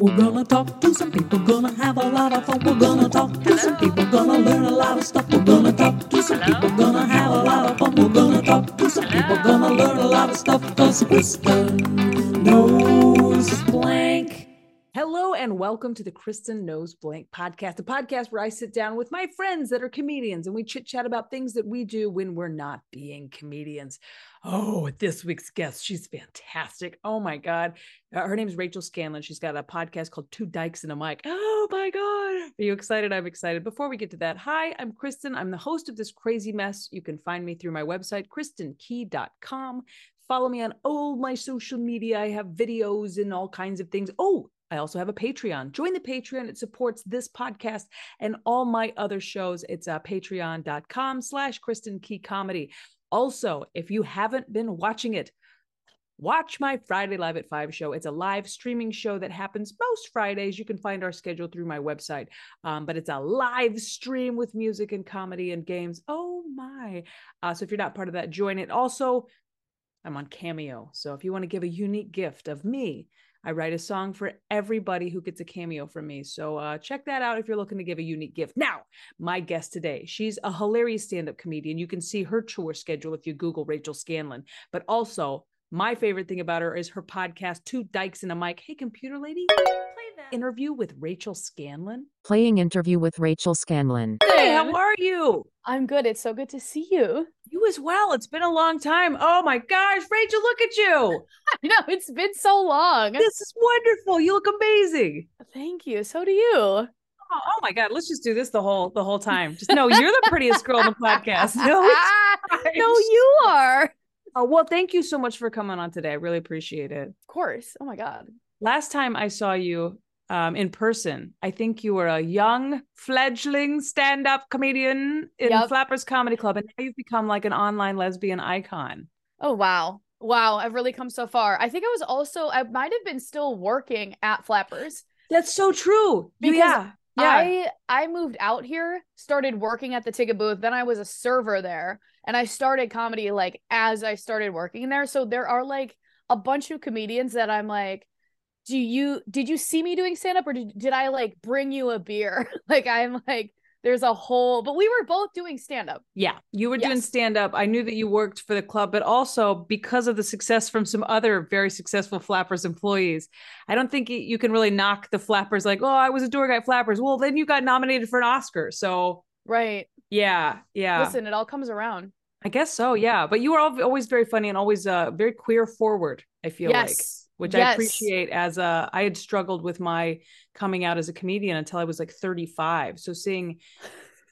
We're gonna talk to some people, gonna have a lot of fun. We're gonna talk to some people, gonna learn a lot of stuff. We're gonna talk to some people, gonna have a lot of fun. We're gonna talk to some people, gonna learn a lot of stuff. Cause blank. Hello and welcome to the Kristin Knows Blank podcast, a podcast where I sit down with my friends that are comedians and we chit chat about things that we do when we're not being comedians. Oh, this week's guest, she's fantastic. Oh my God. Uh, her name is Rachel Scanlon. She's got a podcast called Two Dykes and a Mic. Oh my God. Are you excited? I'm excited. Before we get to that, hi, I'm Kristin. I'm the host of this crazy mess. You can find me through my website, kristinkey.com. Follow me on all my social media. I have videos and all kinds of things. Oh, I also have a Patreon. Join the Patreon. It supports this podcast and all my other shows. It's uh, patreon.com slash Kristin Key Comedy. Also, if you haven't been watching it, watch my Friday Live at 5 show. It's a live streaming show that happens most Fridays. You can find our schedule through my website. Um, but it's a live stream with music and comedy and games. Oh my. Uh, so if you're not part of that, join it. Also, I'm on Cameo. So if you want to give a unique gift of me, I write a song for everybody who gets a cameo from me. So uh, check that out if you're looking to give a unique gift. Now, my guest today, she's a hilarious stand up comedian. You can see her tour schedule if you Google Rachel Scanlon. But also, my favorite thing about her is her podcast, Two Dykes and a Mic. Hey, computer lady, interview with Rachel Scanlon. Playing interview with Rachel Scanlon. Hey, how are you? I'm good. It's so good to see you. You as well. It's been a long time. Oh my gosh, Rachel, look at you. I know it's been so long. This is wonderful. You look amazing. Thank you. So do you. Oh, oh my god, let's just do this the whole the whole time. Just no, you're the prettiest girl in the podcast. No, no, you are. Oh, well, thank you so much for coming on today. I really appreciate it. Of course. Oh my god. Last time I saw you um, in person, I think you were a young fledgling stand-up comedian in Yep. Flappers Comedy Club, and now you've become like an online lesbian icon. Oh wow. Wow, I've really come so far. I think I was also I might have been still working at Flappers. That's so true. Because yeah, yeah. I I moved out here, started working at the ticket booth, then I was a server there, and I started comedy like as I started working there. So there are like a bunch of comedians that I'm like, do you did you see me doing stand up or did, did I like bring you a beer? like I'm like there's a whole but we were both doing stand up. Yeah, you were doing Yes. stand up. I knew that you worked for the club, but also because of the success from some other very successful Flappers employees, I don't think you can really knock the Flappers like, oh, I was a door guy at Flappers. Well, then you got nominated for an Oscar. So, Right. yeah, yeah. Listen, it all comes around. I guess so. Yeah. But you were always very funny and always uh, very queer forward, I feel like, yes. which I appreciate as a, I had struggled with my coming out as a comedian until I was like 35. So seeing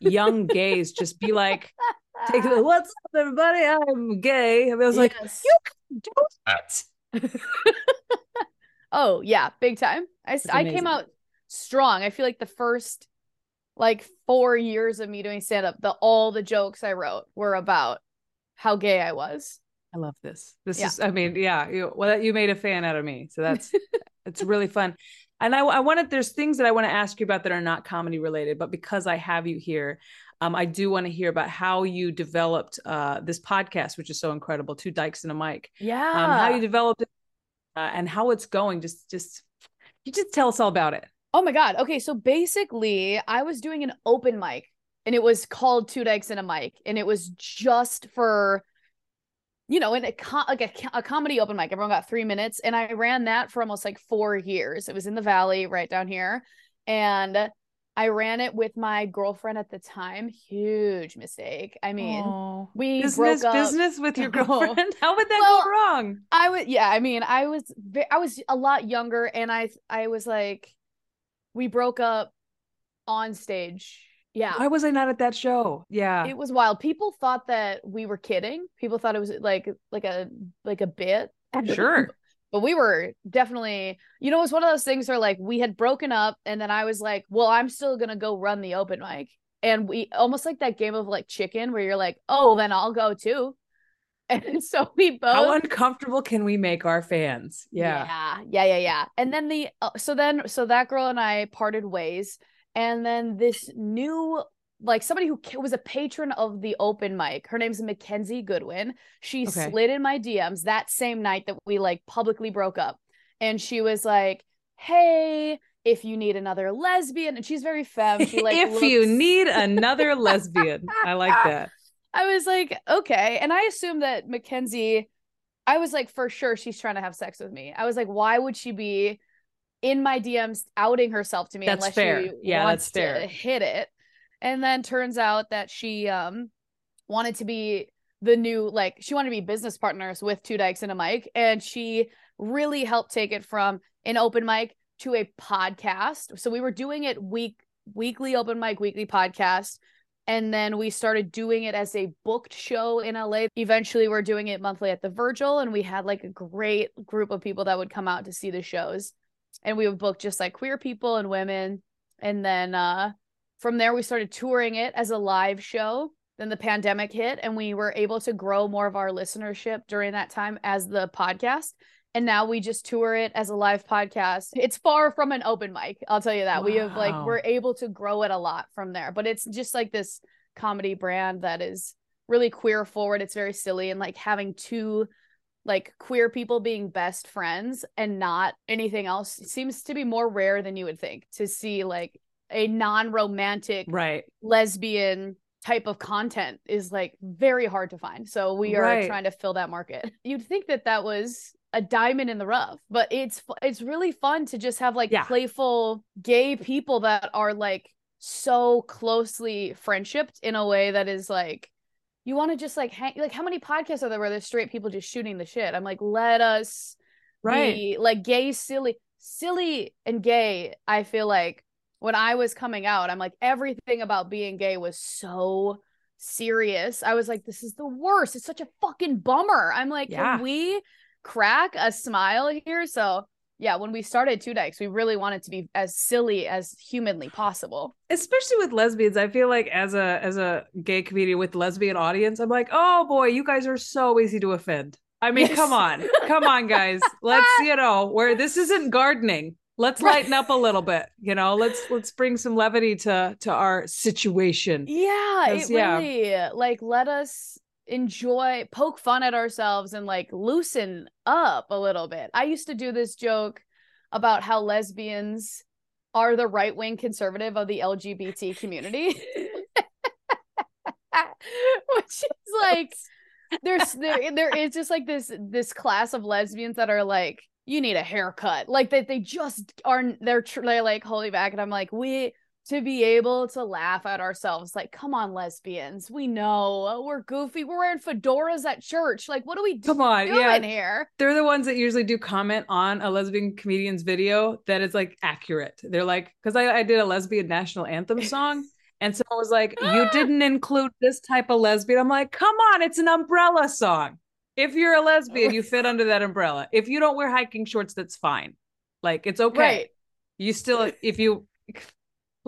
young gays just be like, take what's up everybody i'm gay i was like you can do that Oh yeah, big time. I I came out strong. I feel like the first like four years of me doing stand up, the all the jokes I wrote were about how gay I was. I love this this Yeah. is i mean yeah you well you made a fan out of me so that's it's really fun and i i wanted there's things that i want to ask you about that are not comedy related but because i have you here um, I do want to hear about how you developed uh, this podcast, which is so incredible. Two dykes and a mic. Yeah. Um, how you developed it uh, and how it's going. Just, just, you just tell us all about it. oh my god. Okay, so basically, I was doing an open mic, and it was called Two Dykes and a Mic, and it was just for. You know, in a co- like a, a comedy open mic, everyone got three minutes, and I ran that for almost like four years. It was in the valley, right down here, and I ran it with my girlfriend at the time. Huge mistake. I mean, Aw. we business, broke up. business with your girlfriend. How would that Well, go wrong? I was yeah, I mean, I was I was a lot younger and I I was like we broke up on stage. Yeah. Why was I not at that show? Yeah. It was wild. People thought that we were kidding. People thought it was like like a like a bit. Sure. But we were definitely, you know, it was one of those things where like we had broken up and then I was like, well, I'm still gonna go run the open mic. And we almost like that game of like chicken where you're like, oh, then I'll go too. And so we both How uncomfortable can we make our fans? Yeah. yeah, yeah, yeah, yeah. And then the uh, so then so that girl and I parted ways, and then this new like somebody who was a patron of the open mic. Her name's Mackenzie Goodwin. She Okay. slid in my DMs that same night that we like publicly broke up, and she was like, hey, if you need another lesbian, and she's very femme. She like if you need another lesbian, I like that. I was like, okay. And I assumed that Mackenzie, I was like, for sure she's trying to have sex with me. I was like, why would she be in my DMs outing herself to me That's unless fair. she Yeah, wants that's fair. to hit it? And then turns out that she um wanted to be the new like she wanted to be business partners with Two Dykes and a Mic, and she really helped take it from an open mic to a podcast. So we were doing it week weekly open mic, weekly podcast. And then we started doing it as a booked show in LA. Eventually, we're doing it monthly at the Virgil, and we had like a great group of people that would come out to see the shows. And we would book just like queer people and women. And then uh, from there, we started touring it as a live show. Then the pandemic hit, and we were able to grow more of our listenership during that time as the podcast. And now we just tour it as a live podcast. It's far from an open mic, I'll tell you that. We have like we're able to grow it a lot from there. But it's just like this comedy brand that is really queer forward. It's very silly and like having two like queer people being best friends and not anything else seems to be more rare than you would think to see like a non-romantic Right. lesbian type of content is like very hard to find. So we are Right. trying to fill that market. You'd think that that was a diamond in the rough, but it's it's really fun to just have like Yeah. playful gay people that are like so closely friendshipped in a way that is like you want to just like hang like how many podcasts are there where there's straight people just shooting the shit? I'm like let us Right. be like gay silly silly and gay i feel like when i was coming out i'm like everything about being gay was so serious i was like this is the worst it's such a fucking bummer i'm like Yeah. can we crack a smile here so yeah when we started two dykes we really wanted to be as silly as humanly possible. Especially with lesbians i feel like as a as a gay comedian with lesbian audience i'm like oh boy you guys are so easy to offend. I mean Yes. come on come on guys. Let's you know where this isn't gardening. Let's lighten up a little bit you know? Let's let's bring some levity to to our situation. Yeah it yeah. really like let us enjoy poke fun at ourselves and like loosen up a little bit. I used to do this joke about how lesbians are the right-wing conservative of the lgbt community. Which is like there's there, there is just like this this class of lesbians that are like you need a haircut. Like that they just aren't they're, tr- they're like holding back. And i'm like we to be able to laugh at ourselves like come on lesbians we know we're goofy we're wearing fedoras at church like what are we come on doing yeah. here? They're the ones that usually do comment on a lesbian comedian's video that is like accurate. They're like because I, I did a lesbian national anthem song and someone was like you didn't include this type of lesbian. I'm like come on it's an umbrella song. If you're a lesbian you fit under that umbrella. If you don't wear hiking shorts that's fine. Like it's okay. Right. You still if you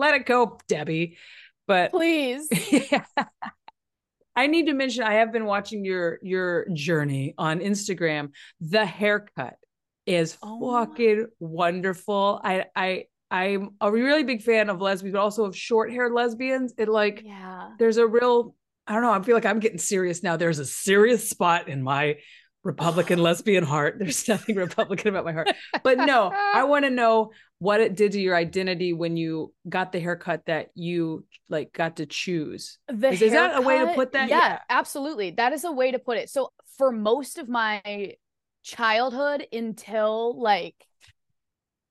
let it go debbie but please yeah. I need to mention I have been watching your your journey on Instagram. The haircut is Oh. fucking wonderful. I I I'm a really big fan of lesbians, but also of short haired lesbians. It like yeah there's a real I don't know. I feel like I'm getting serious now. There's a serious spot in my Republican lesbian heart. There's nothing Republican about my heart. But no, I want to know what it did to your identity when you got the haircut that you like got to choose. the Is- is that a way to put that? Yeah, Yeah. absolutely. That is a way to put it. So for most of my childhood until like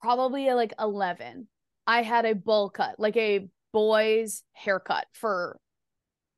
probably like 11, I had a bowl cut, like a boy's haircut for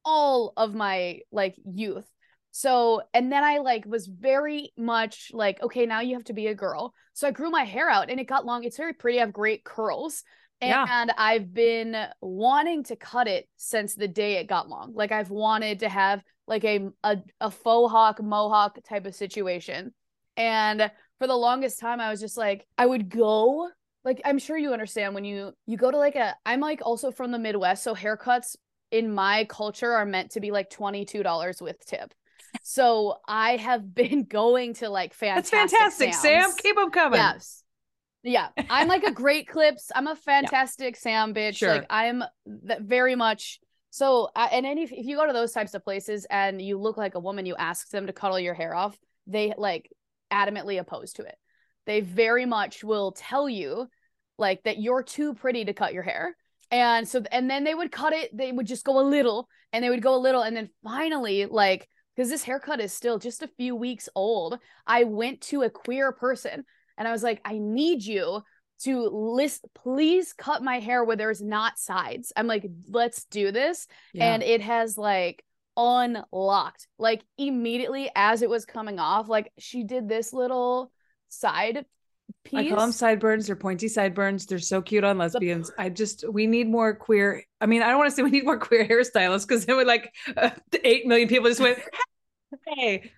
all of my like youth. So, and then I like was very much like, okay, now you have to be a girl. So I grew my hair out and it got long. It's very pretty. I have great curls. Yeah. And I've been wanting to cut it since the day it got long. Like I've wanted to have like a a, a faux hawk mohawk type of situation. And for the longest time I was just like I would go like I'm sure you understand when you you go to like a I'm like also from the Midwest, so haircuts in my culture are meant to be like $22 with tip. So I have been going to like That's fantastic fantastic, Sam. Keep them coming. Yes. Yeah. I'm like a great clips. I'm a fantastic Sam bitch. Sure. Like I'm that very much so uh, and any if you go to those types of places and you look like a woman, you ask them to cuddle your hair off, they like adamantly opposed to it. they very much will tell you like that you're too pretty to cut your hair. And so and then they would cut it, they would just go a little and they would go a little and then finally like because this haircut is still just a few weeks old, I went to a queer person and I was like, I need you to list please cut my hair where there's not sides. I'm like, let's do this. Yeah. And it has like unlocked like immediately as it was coming off like she did this little side piece I call them sideburns. They're pointy sideburns. They're so cute on lesbians. I just we need more queer. I mean, I don't want to say we need more queer hairstylists because then would like uh, eight million people just went, "Hey,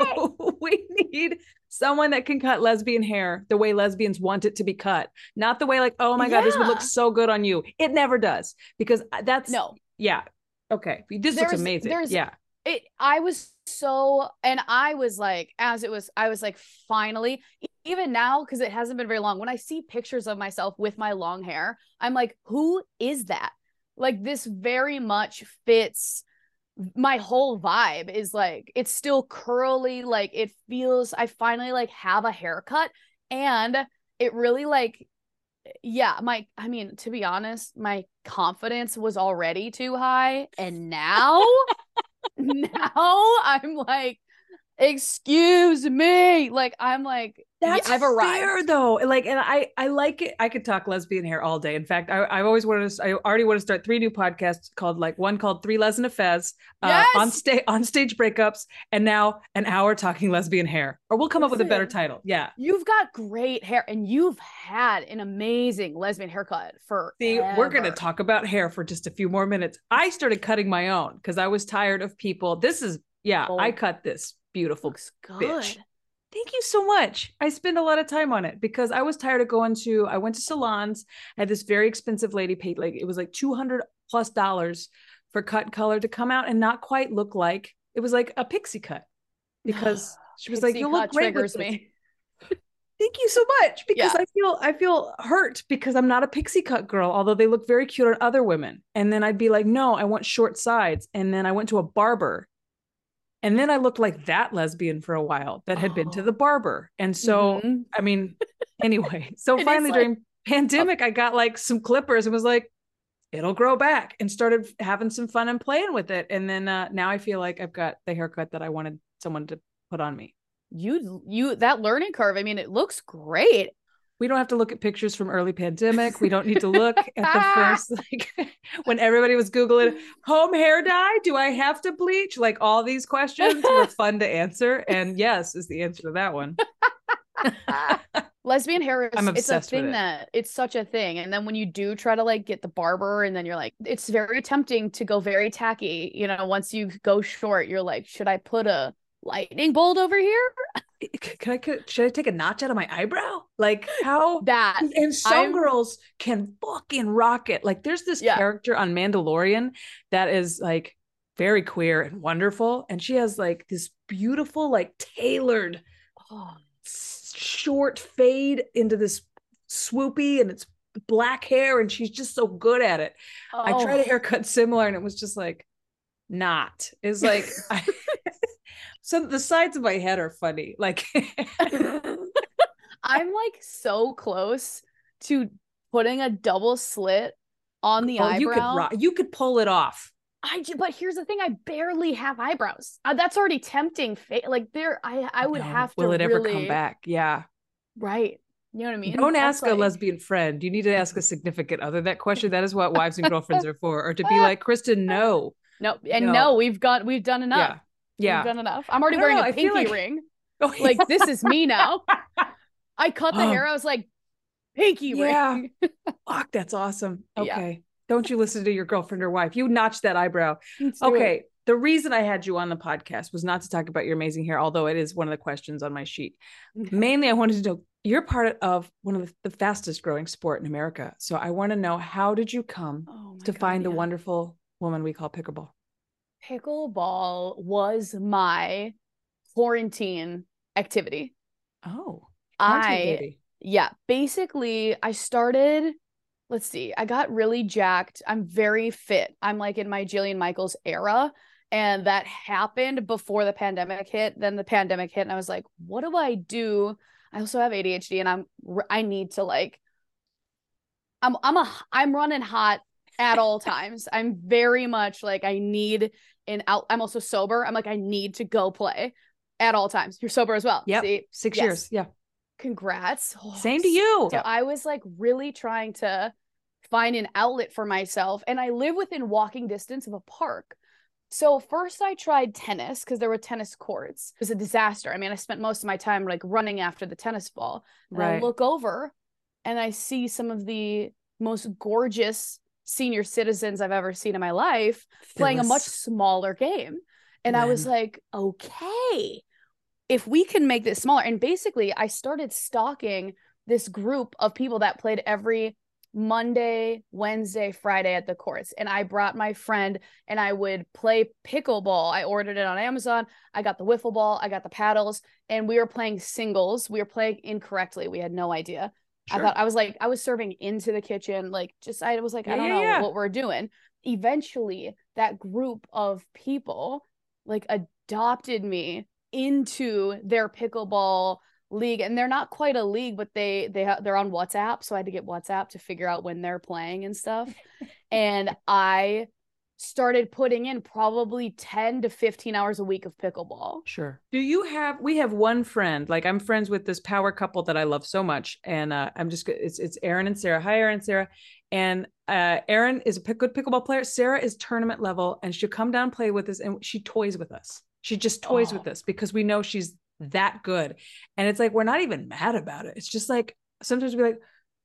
hey. we need someone that can cut lesbian hair the way lesbians want it to be cut, not the way like, oh my god, this would look so good on you. It never does because that's no yeah. Okay, this looks amazing. there's- yeah, it i was so and i was like as it was i was like finally even now because it hasn't been very long when i see pictures of myself with my long hair i'm like who is that? Like this very much fits my whole vibe is like it's still curly like it feels i finally like have a haircut and it really like yeah my i mean to be honest my confidence was already too high and now now i'm like excuse me like i'm like That's i've arrived fair though. Like, and I I like it. I could talk lesbian hair all day. In fact, I I always wanted to. I already want to start three new podcasts called like one called Three Les and a Fez, uh, on stage on stage breakups, and now an hour talking lesbian hair. Or we'll come up with a better title. Yeah. you've got great hair and you've had an amazing lesbian haircut for See, we're gonna talk about hair for just a few more minutes. I started cutting my own because I was tired of people. This is yeah. Oh. I cut this beautiful looks good bitch. Thank you so much. I spend a lot of time on it because I was tired of going to, I went to salons, I had this very expensive lady paid like, it was like 200 plus dollars for cut color to come out and not quite look like, it was like a pixie cut because she was like, you look great with me Thank you so much because Yeah. I feel, I feel hurt because I'm not a pixie cut girl, although they look very cute on other women. And then I'd be like, no, I want short sides. And then I went to a barber and then I looked like that lesbian for a while that had been to Oh. the barber. And so Mhm. I mean, anyway, so finally like- during pandemic, I got like some clippers and was like, it'll grow back and started having some fun and playing with it. And then uh, now I feel like I've got the haircut that I wanted someone to put on me. you you that learning curve i mean it looks great We don't have to look at pictures from early pandemic. We don't need to look at the first, like when everybody was Googling home hair dye. Do I have to bleach? Like all these questions were fun to answer. And yes, is the answer to that one. lesbian hair is I'm it's a thing it. that it's such a thing and then when you do try to like get the barber and then you're like it's very tempting to go very tacky you know once you go short you're like should i put a lightning bolt over here Can I, could, should I take a notch out of my eyebrow? Like how that and some I'm- girls can fucking rock it. Like there's this Yeah. character on Mandalorian that is like very queer and wonderful. And she has like this beautiful, like tailored oh, short fade into this swoopy and it's black hair. And she's just so good at it. I tried a oh. haircut similar and it was just like not. It's like I, so the sides of my head are funny. Like i'm like so close to putting a double slit on the oh, eyebrow you could rock, you could pull it off. I ju- but here's the thing: I barely have eyebrows. Uh, that's already tempting. Fa- like there, I I would No, have to. Will it ever really- come back? Yeah. Right. You know what I mean? Don't That's ask a lesbian friend. You need to ask a significant other that question. That is what wives and girlfriends are for. Or to be like, Kristin, no. No, and No. no, we've got we've done enough. Yeah. We've done enough. I'm already wearing know, a I pinky like- ring. Oh, Like this is me now. I cut the hair. I was like, pinky Yeah. ring. Fuck, that's awesome. Yeah. Okay. Don't you listen to your girlfriend or wife. You notch that eyebrow. Let's it. Okay. The reason I had you on the podcast was not to talk about your amazing hair, although it is one of the questions on my sheet. Mm-hmm. Mainly, I wanted to know you're part of one of the, fastest growing sport in America. So I want to know how did you come Oh to God, find the wonderful woman we call pickleball? Pickleball was my quarantine activity. Oh, I yeah, basically I started let's see. I got really jacked. I'm very fit. I'm like in my Jillian Michaels era and that happened before the pandemic hit. Then the pandemic hit and I was like, what do I do? I also have ADHD and I'm I need to like I'm I'm a I'm running hot at all times. I'm very much like I need an out I'm also sober. I'm like I need to go play at all times. You're sober as well. Yeah. Six Yes. years. Yeah. Congrats. Oh, Same to you. so I was like really trying to find an outlet for myself. And I live within walking distance of a park. So first I tried tennis because there were tennis courts. It was a disaster. I mean, I spent most of my time like running after the tennis ball. And I Right. look over and I see some of the most gorgeous senior citizens I've ever seen in my life playing a much smaller game. And I was like, okay, if we can make this smaller. And basically, I started stalking this group of people that played every Monday, Wednesday, Friday at the courts. And I brought my friend and I would play pickleball. I ordered it on Amazon. I got the wiffle ball, I got the paddles, and we were playing singles. We were playing incorrectly. We had no idea. I thought I was like, I was serving into the kitchen, like just I was like, I don't yeah, know yeah. what we're doing. Eventually, that group of people like adopted me into their pickleball league, and they're not quite a league, but they they ha- they're on WhatsApp, so I had to get WhatsApp to figure out when they're playing and stuff. and I started putting in probably 10 to 15 hours a week of pickleball. Sure. Do you have? We have one friend. Like I'm friends with this power couple that I love so much, and uh, I'm just. It's it's Aaron and Sarah. Hi, Aaron and Sarah. And uh, Aaron is a pick, good pickleball player. Sarah is tournament level, and she'll come down and play with us, and she toys with us. She just toys Oh. with us because we know she's that good. And it's like we're not even mad about it. It's just like sometimes we're like,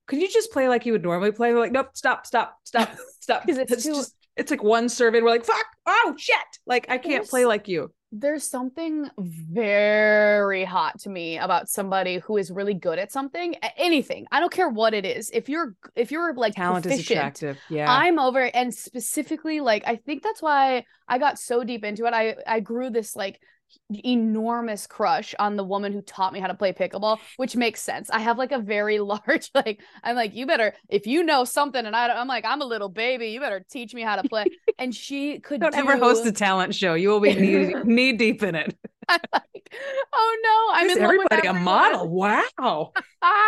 "Could you just play like you would normally play?" We're like, "Nope, stop, stop, stop, stop." 'Cause it's too- just. It's like one serve, and we're like, "Fuck! Oh shit!" Like I can't play like you. there's something very hot to me about somebody who is really good at something anything i don't care what it is if you're if you're like talent is attractive. Yeah. i'm over it. and specifically like i think that's why i got so deep into it i i grew this like enormous crush on the woman who taught me how to play pickleball which makes sense i have like a very large like i'm like you better if you know something and I don't, i'm like i'm a little baby you better teach me how to play and she could Don't do, ever host a talent show. You will be knee, knee deep in it. like, oh no, I'm Gives in everybody a model. Wow.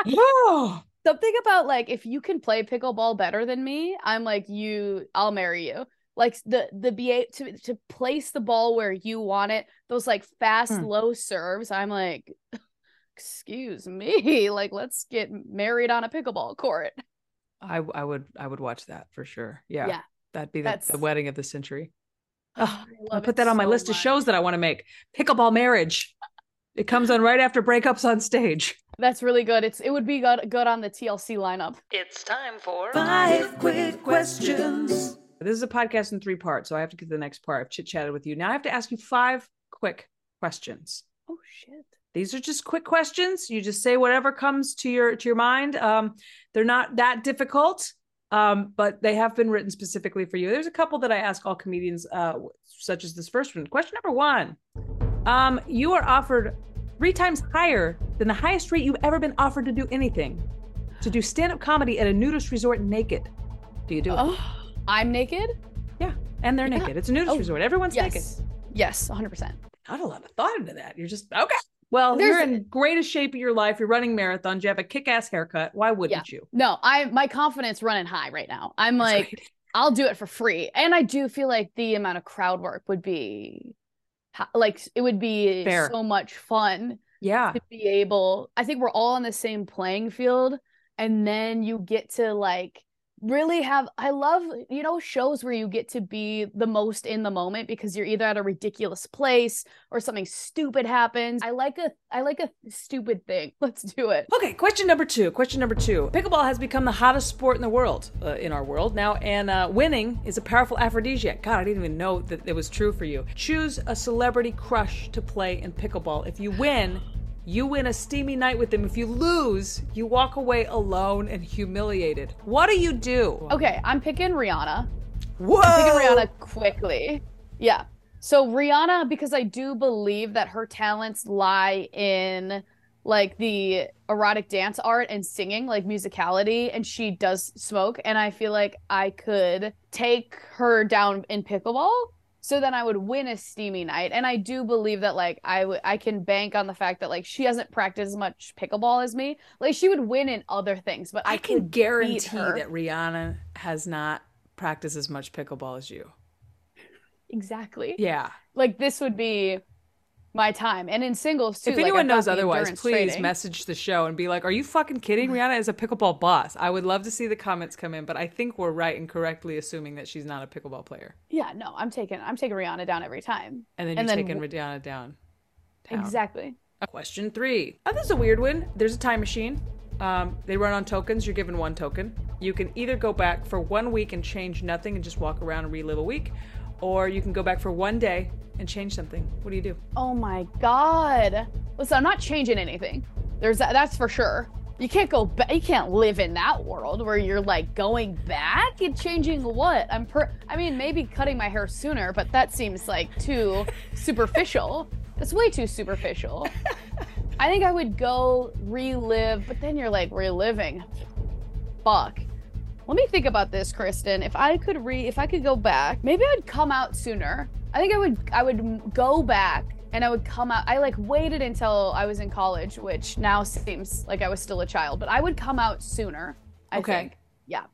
Whoa. Something about like if you can play pickleball better than me, I'm like you. I'll marry you. Like the the be a- to to place the ball where you want it. Those like fast Hmm. low serves. I'm like, excuse me. Like let's get married on a pickleball court. I I would I would watch that for sure. Yeah. Yeah. That'd be the, That's- the wedding of the century. Oh, I I love put that on my so list of shows that I want to make. Pickleball marriage. It comes on right after breakups on stage. That's really good. It's it would be good good on the TLC lineup. It's time for Five quick questions. This is a podcast in three parts, so I have to get to the next part. I've chit chatted with you. Now I have to ask you five quick questions. Oh shit. These are just quick questions. You just say whatever comes to your to your mind. Um, they're not that difficult, um, but they have been written specifically for you. There's a couple that I ask all comedians, uh, such as this first one. Question number one: um, You are offered three times higher than the highest rate you've ever been offered to do anything, to do stand-up comedy at a nudist resort naked. Do you do it? Oh, I'm naked. Yeah, and they're Yeah. naked. It's a nudist Oh, resort. Everyone's naked. Yes. Yes, 100. percent Not a lot of thought into that. You're just okay. Well, There's- you're in greatest shape of your life. You're running marathons. You have a kick-ass haircut. Why wouldn't you? No, I my confidence running high right now. I'm That's like. I'll do it for free, and I do feel like the amount of crowd work would be, like, it would be Fair. so much fun yeah, to be able. I think we're all on the same playing field, and then you get to like really have. I love you know shows where you get to be the most in the moment because you're either at a ridiculous place or something stupid happens. I like a I like a stupid thing. Let's do it. Okay, question number two. Question number two. Pickleball has become the hottest sport in the world, uh, in our world now, and uh, winning is a powerful aphrodisiac. God, I didn't even know that it was true for you. Choose a celebrity crush to play in pickleball. If you win, you win a steamy night with them. If you lose, you walk away alone and humiliated. What do you do? Okay, I'm picking Rihanna. Whoa! picking Rihanna quickly. Yeah. So Rihanna, because I do believe that her talents lie in like the erotic dance art and singing, like musicality, and she does smoke. And I feel like I could take her down in pickleball. So then I would win a steamy night. And I do believe that like I would I can bank on the fact that like she hasn't practiced as much pickleball as me. Like she would win in other things, but I, I can guarantee that Rihanna has not practiced as much pickleball as you. Exactly. Yeah. Like this would be my time. And in singles too. if anyone I've knows otherwise, please training. message the show and be like, "Are you fucking kidding? Rihanna is a pickleball boss." I would love to see the comments come in, but I think we're right in correctly assuming that she's not a pickleball player. Yeah, no, I'm taking I'm taking Rihanna down every time. And then you're then taking w- Rihanna down. town. Exactly. Question three. Oh, this is a weird one. There's a time machine. Um, they run on tokens. You're given one token. You can either go back for one week and change nothing and just walk around and relive a week, or you can go back for one day and change something. What do you do? Oh my god. Listen, I'm not changing anything. There's that that's for sure. You can't go back. You can't live in that world where you're like going back and changing what? I'm per. I mean, maybe cutting my hair sooner, but that seems like too superficial. It's way too superficial. I think I would go relive, but then you're like reliving. Fuck. Let me think about this, Kristin. If I could re, if I could go back, maybe I'd come out sooner. I think I would, I would go back and I would come out. I like waited until I was in college, which now seems like I was still a child, but I would come out sooner. I Okay. think. Yeah,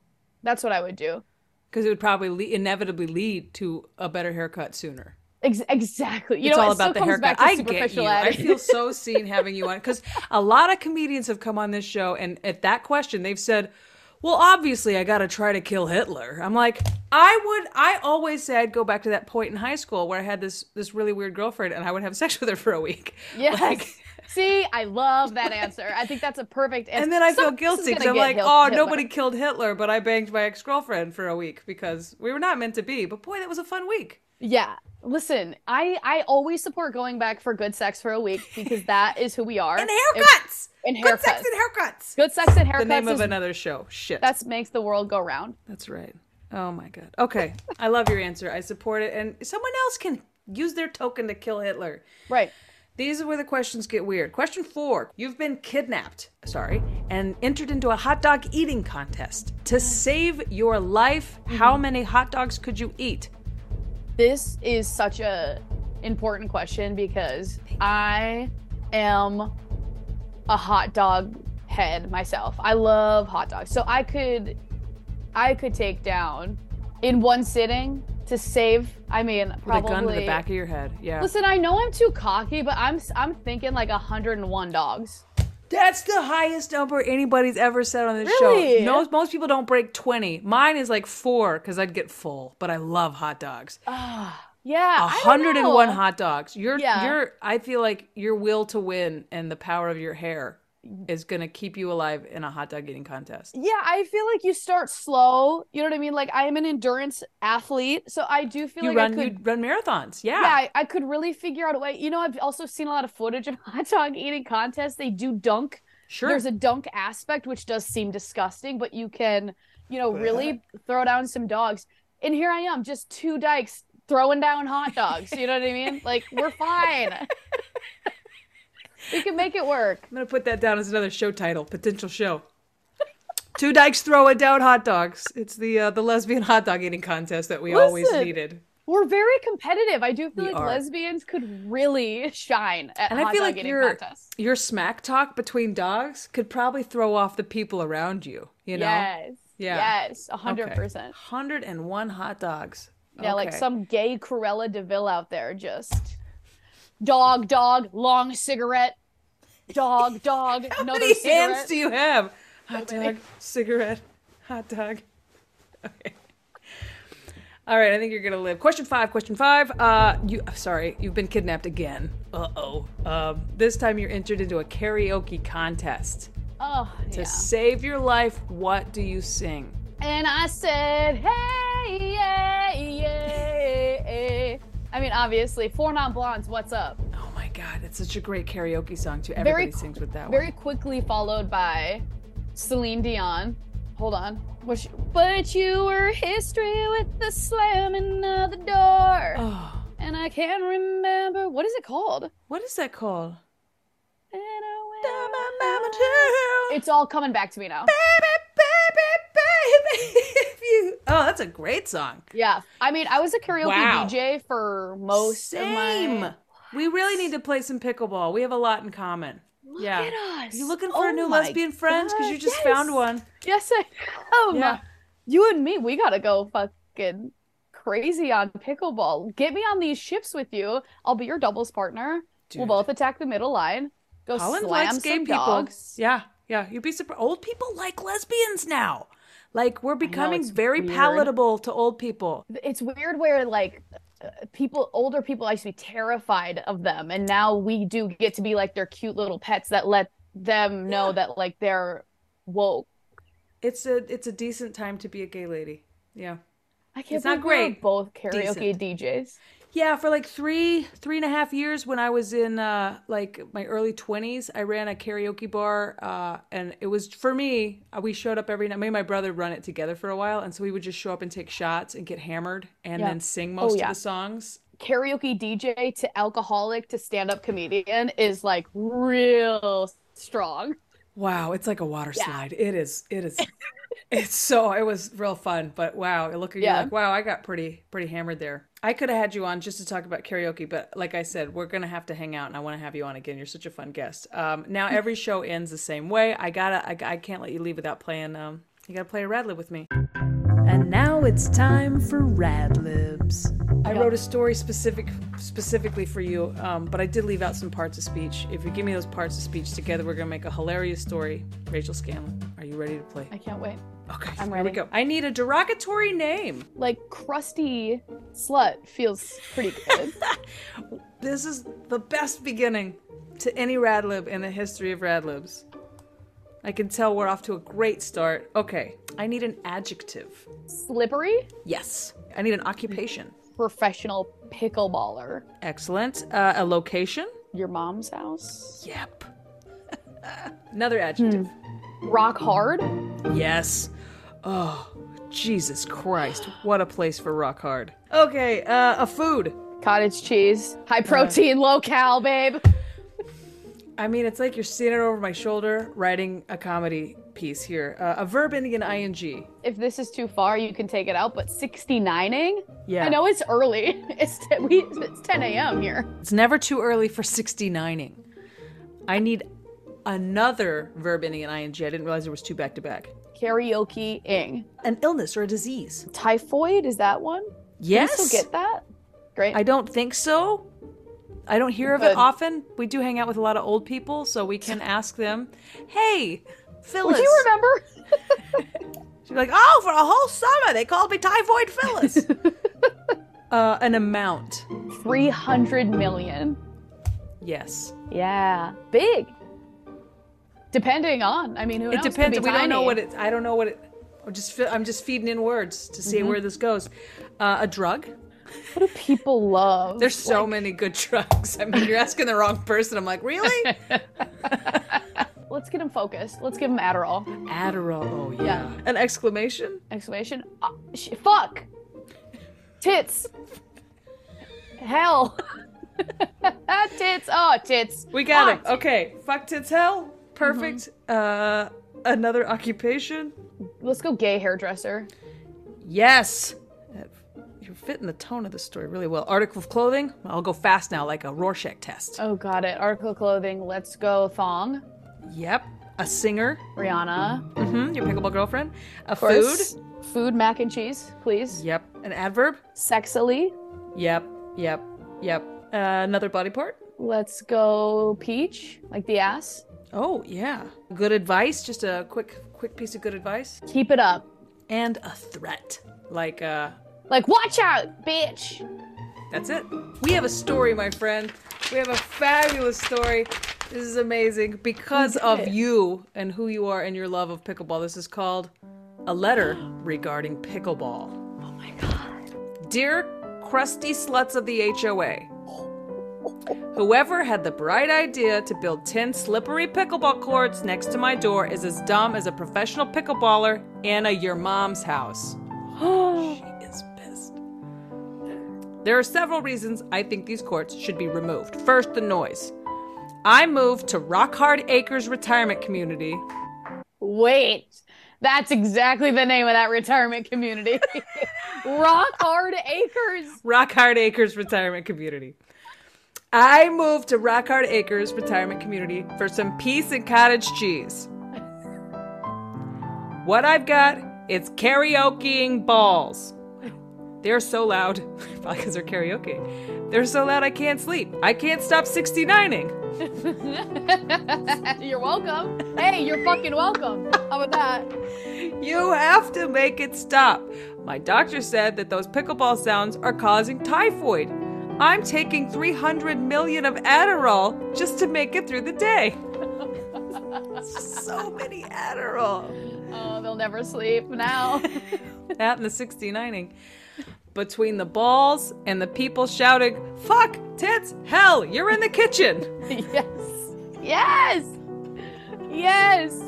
that's what I would do. Because it would probably le- inevitably lead to a better haircut sooner. Ex- exactly. You it's know, all it about the haircut. I get you. I feel so seen having you on because a lot of comedians have come on this show, and at that question, they've said, "Well, obviously, I got to try to kill Hitler." I'm like, I would. I always say I'd go back to that point in high school where I had this this really weird girlfriend, and I would have sex with her for a week. Yes. Like- See, I love that answer. I think that's a perfect answer. and then I feel guilty because I'm like, Hil- oh, Hitler. nobody killed Hitler, but I banged my ex girlfriend for a week because we were not meant to be. But boy, that was a fun week. Yeah. Listen, I I always support going back for good sex for a week because that is who we are. And haircuts. And Good sex and haircuts. Good sex and haircuts. The name of is, another show. Shit. That makes the world go round. That's right. Oh my god. Okay. I love your answer. I support it. And someone else can use their token to kill Hitler. Right. These are where the questions get weird. Question four You've been kidnapped, sorry, and entered into a hot dog eating contest. To save your life, how mm-hmm. many hot dogs could you eat? This is such a important question because I am a hot dog head myself. I love hot dogs. So I could I could take down in one sitting to save, I mean, With probably a gun to the back of your head. Yeah. Listen, I know I'm too cocky, but I'm I'm thinking like 101 dogs. That's the highest number anybody's ever said on this Really? show. No, most people don't break 20. Mine is like four because I'd get full, but I love hot dogs. Ah. Yeah, A I don't hundred and one hot dogs. You're Yeah. you're I feel like your will to win and the power of your hair is gonna keep you alive in a hot dog eating contest. Yeah, I feel like you start slow. You know what I mean? Like I am an endurance athlete, so I do feel You like run I could you run marathons. Yeah. yeah, I, I could really figure out a way. You know, I've also seen a lot of footage of hot dog eating contests. They do dunk. sure. There's a dunk aspect, which does seem disgusting, but you can, you know, really throw down some dogs. And here I am, just two dykes throwing down hot dogs. You know what I mean? Like we're fine. we can make it work. I'm gonna put that down as another show title, potential show. Two dykes throwing down hot dogs. It's the uh, the lesbian hot dog eating contest that we always needed. We're very competitive. I do feel We like are. lesbians could really shine at And hot I feel dog like eating your contests. your smack talk between dogs could probably throw off the people around you. You know. Yes. Yeah. Yes. A hundred Okay. percent. Hundred and one hot dogs. Yeah, like some gay Cruella de Vil out there just dog, dog, long cigarette, dog, dog, How another many cigarette. hands do you have? Hot dog, cigarette, hot dog. Okay. All right, I think you're gonna live. Question five. Question five. Uh, you sorry, you've been kidnapped again. Uh oh. Um, this time you're entered into a karaoke contest. Oh, To yeah. save your life, what do you sing? And I said, hey, yeah, yeah. I mean, obviously, Four Non Blondes, what's up? Oh my god, it's such a great karaoke song too. Everybody Very sings with that Very one. quickly followed by Celine Dion. Hold on. But you were history with the slamming of the door. Oh, And I can't remember. What is it called? what is that called? And I Down went- my mama. It's all coming back to me now. baby, baby, baby. If you, oh, That's a great song. Yeah. I mean, I was a karaoke Wow. DJ for most Same. of my We really need to play some pickleball. We have a lot in common. Look yeah. at us. You looking for Oh a new lesbian friend? Because you just yes. found one. Yes, I am. Yeah. You and me, we gotta go fucking crazy on pickleball. Get me on these ships with you. I'll be your doubles partner. We'll both attack the middle line. Go Holland slam likes gay some people. Yeah, yeah. You'd be surprised. Old people like lesbians now. Like we're becoming it's very weird. palatable to old people. It's weird where like uh, people, older people, I used to be terrified of them, and now we do get to be like their cute little pets that let them know that like they're woke. It's a it's a decent time to be a gay lady. Yeah. I can't It's not great. Both karaoke DJs. Yeah, for like three, three and a half years when I was in uh, like my early twenties, I ran a karaoke bar, uh, and it was for me. Uh, we showed up every night. Me and my brother run it together for a while, and so we would just show up and take shots and get hammered, and Yeah. then sing most yeah. of the songs. karaoke DJ to alcoholic to stand up comedian is like real strong. Wow, it's like a water Yeah. slide. It is. It is. it's so. It was real fun, but wow, you look at you Yeah. like wow, I got pretty pretty hammered there. I could have had you on just to talk about karaoke, but like I said, we're gonna have to hang out, and I want to have you on again. You're such a fun guest. Um, now every show ends the same way. I gotta. I, I can't let you leave without playing. Um, you gotta play a Rad Lib with me. And now it's time for Rad Libs. I wrote a story specific specifically for you, um, but I did leave out some parts of speech. If you give me those parts of speech together, we're gonna make a hilarious story. Rachel Scanlon, are you ready to play? I can't wait. Okay, I'm here we ready. go. I need a derogatory name. Like crusty slut feels pretty good. This is the best beginning to any Radlib in the history of Radlibs. I can tell we're off to a great start. Okay, I need an adjective. Slippery, Yes. I need an occupation. professional pickleballer. Excellent. Uh, a location? Your mom's house. Yep. Another adjective. Rock hard. Yes. Oh, Jesus Christ. What a place for rock hard. Okay, uh, a food. Cottage cheese. High protein, low cal, babe. I mean, it's like you're standing over my shoulder writing a comedy piece here. Uh, a verb ending in ing. If this is too far, you can take it out. But 69ing? Yeah. I know it's early. It's t- we, it's 10 a.m. here. It's never too early for 69ing. I need another verb ending in ing. I didn't realize there was two back to back. Karaoke-ing. An illness or a disease. Typhoid is that one? Yes. You still get that? Great. I don't think so. I don't hear of Good. it often. We do hang out with a lot of old people, so we can ask them, "Hey, Phyllis." Would you remember? She'd be like, "Oh, for a whole summer they called me Typhoid Phyllis." uh, an amount. 300 million. Yes. Yeah. Big. Depending on. I mean, who It knows? Depends. We don't know what it. I don't know what it. I'm just. I'm just feeding in words to Mm-hmm. see where this goes. Uh, a drug. What do people love? There's so many good drugs. I mean, you're asking the wrong person. I'm like, really? Let's get him focused. Let's give him Adderall. Adderall. Oh yeah. Yeah. An exclamation. Exclamation. Uh, sh- fuck. Tits. Hell. tits. Oh, tits. We got Fuck. it. Okay. Fuck tits hell. Perfect. Uh, another occupation. Let's go gay hairdresser. Yes. You're fitting the tone of the story really well. Article of clothing. I'll go fast now, like a Rorschach test. Oh, got it. Article of clothing. Let's go thong. Yep. A singer. Rihanna. Mm-hmm. Your pickleball girlfriend. A food. Food, mac and cheese, please. Yep. An adverb. Sexily. Yep. Yep. Yep. Uh, another body part. Let's go peach, like the ass. Oh yeah. Good advice. Just a quick, quick piece of good advice. Keep it up. And a threat. Like uh, Like, watch out, bitch. That's it. We have a story, my friend. We have a fabulous story. This is amazing because of it. you and who you are and your love of pickleball. This is called A Letter Regarding Pickleball. Oh my god. Dear crusty sluts of the HOA, whoever had the bright idea to build 10 slippery pickleball courts next to my door is as dumb as a professional pickleballer in a your mom's house. She is pissed. There are several reasons I think these courts should be removed. First, the noise. I moved to Rock Hard Acres Retirement Community. Wait. That's exactly the name of that retirement community. Rock Hard Acres. Rock Hard Acres Retirement Community. I moved to Rock Hard Acres Retirement Community for some peace and cottage cheese. What I've got, it's karaokeing balls. They're so loud, probably because they're karaoke. They're so loud I can't sleep. I can't stop 69ing. you're welcome. Hey, you're fucking welcome. How about that? You have to make it stop. My doctor said that those pickleball sounds are causing typhoid. I'm taking 300 million of Adderall just to make it through the day. so many Adderall. Oh, they'll never sleep now. That and the 69ing. Between the balls and the people shouting, fuck, tits, hell, you're in the kitchen. yes. Yes. Yes.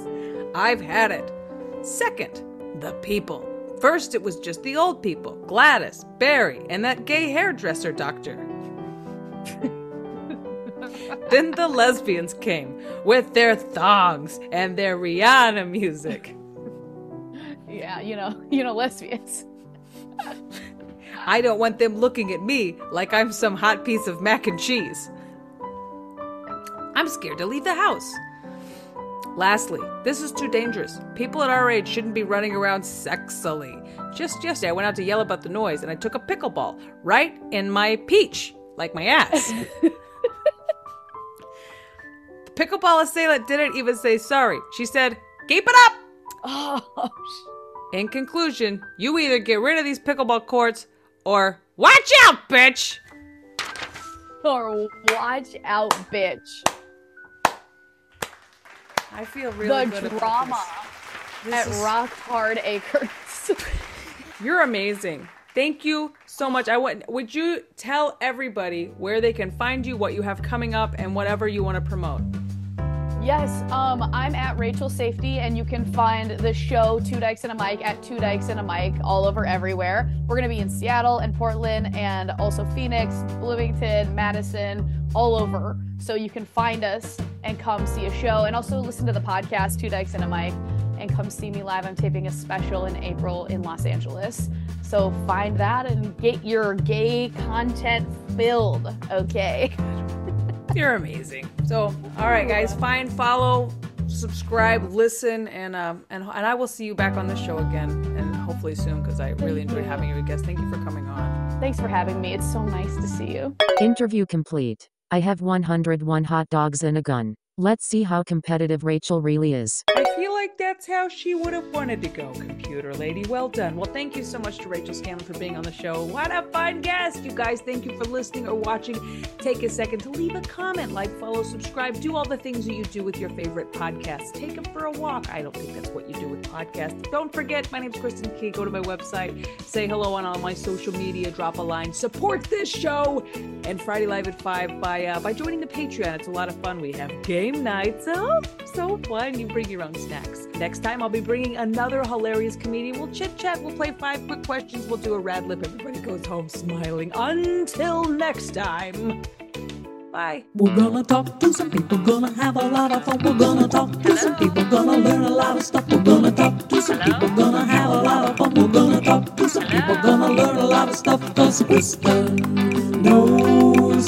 I've had it. Second, the people. First, it was just the old people Gladys, Barry, and that gay hairdresser doctor. then the lesbians came with their thongs and their Rihanna music. Yeah, you know, you know, lesbians. I don't want them looking at me like I'm some hot piece of mac and cheese. I'm scared to leave the house. Lastly, this is too dangerous. People at our age shouldn't be running around sexily. Just yesterday, I went out to yell about the noise and I took a pickleball right in my peach, like my ass. the pickleball assailant didn't even say sorry. She said, Keep it up! Oh, In conclusion, you either get rid of these pickleball courts or watch out, bitch! or watch out, bitch. I feel really the good about drama this. at is- Rock Hard Acres. You're amazing. Thank you so much. I want would you tell everybody where they can find you, what you have coming up, and whatever you want to promote? yes, um, I'm at Rachel Safety, and you can find the show Two Dykes and a Mic at Two Dykes and a Mic all over everywhere. We're gonna be in Seattle and Portland, and also Phoenix, Bloomington, Madison, all over. So you can find us and come see a show, and also listen to the podcast Two Dykes and a Mic, and come see me live. I'm taping a special in April in Los Angeles. So find that and get your gay content filled. Okay. You're amazing. So, all right, guys, find, follow, subscribe, listen, and um, and and I will see you back on the show again, and hopefully soon, because I really enjoyed having you as a guest. Thank you for coming on. Thanks for having me. It's so nice to see you. Interview complete. I have 101 hot dogs and a gun. Let's see how competitive Rachel really is. Feel like that's how she would have wanted to go, computer lady. Well done. Well, thank you so much to Rachel Scanlon for being on the show. What a fun guest. You guys, thank you for listening or watching. Take a second to leave a comment, like, follow, subscribe, do all the things that you do with your favorite podcasts. Take them for a walk. I don't think that's what you do with podcasts. Don't forget, my name's Kristin Key. Go to my website, say hello on all my social media, drop a line, support this show, and Friday Live at 5 by, uh, by joining the Patreon. It's a lot of fun. We have game nights. Oh, so fun. You bring your own snacks. Next time, I'll be bringing another hilarious comedian. We'll chit chat. We'll play five quick questions. We'll do a rad lip. Everybody goes home smiling. Until next time. Bye. We're gonna talk to some people, gonna have a lot of fun. We're gonna talk to some people, gonna learn a lot of stuff. We're gonna talk to some people, gonna have a lot of fun. We're gonna talk to some people, gonna learn a lot of stuff. Cause Kristin knows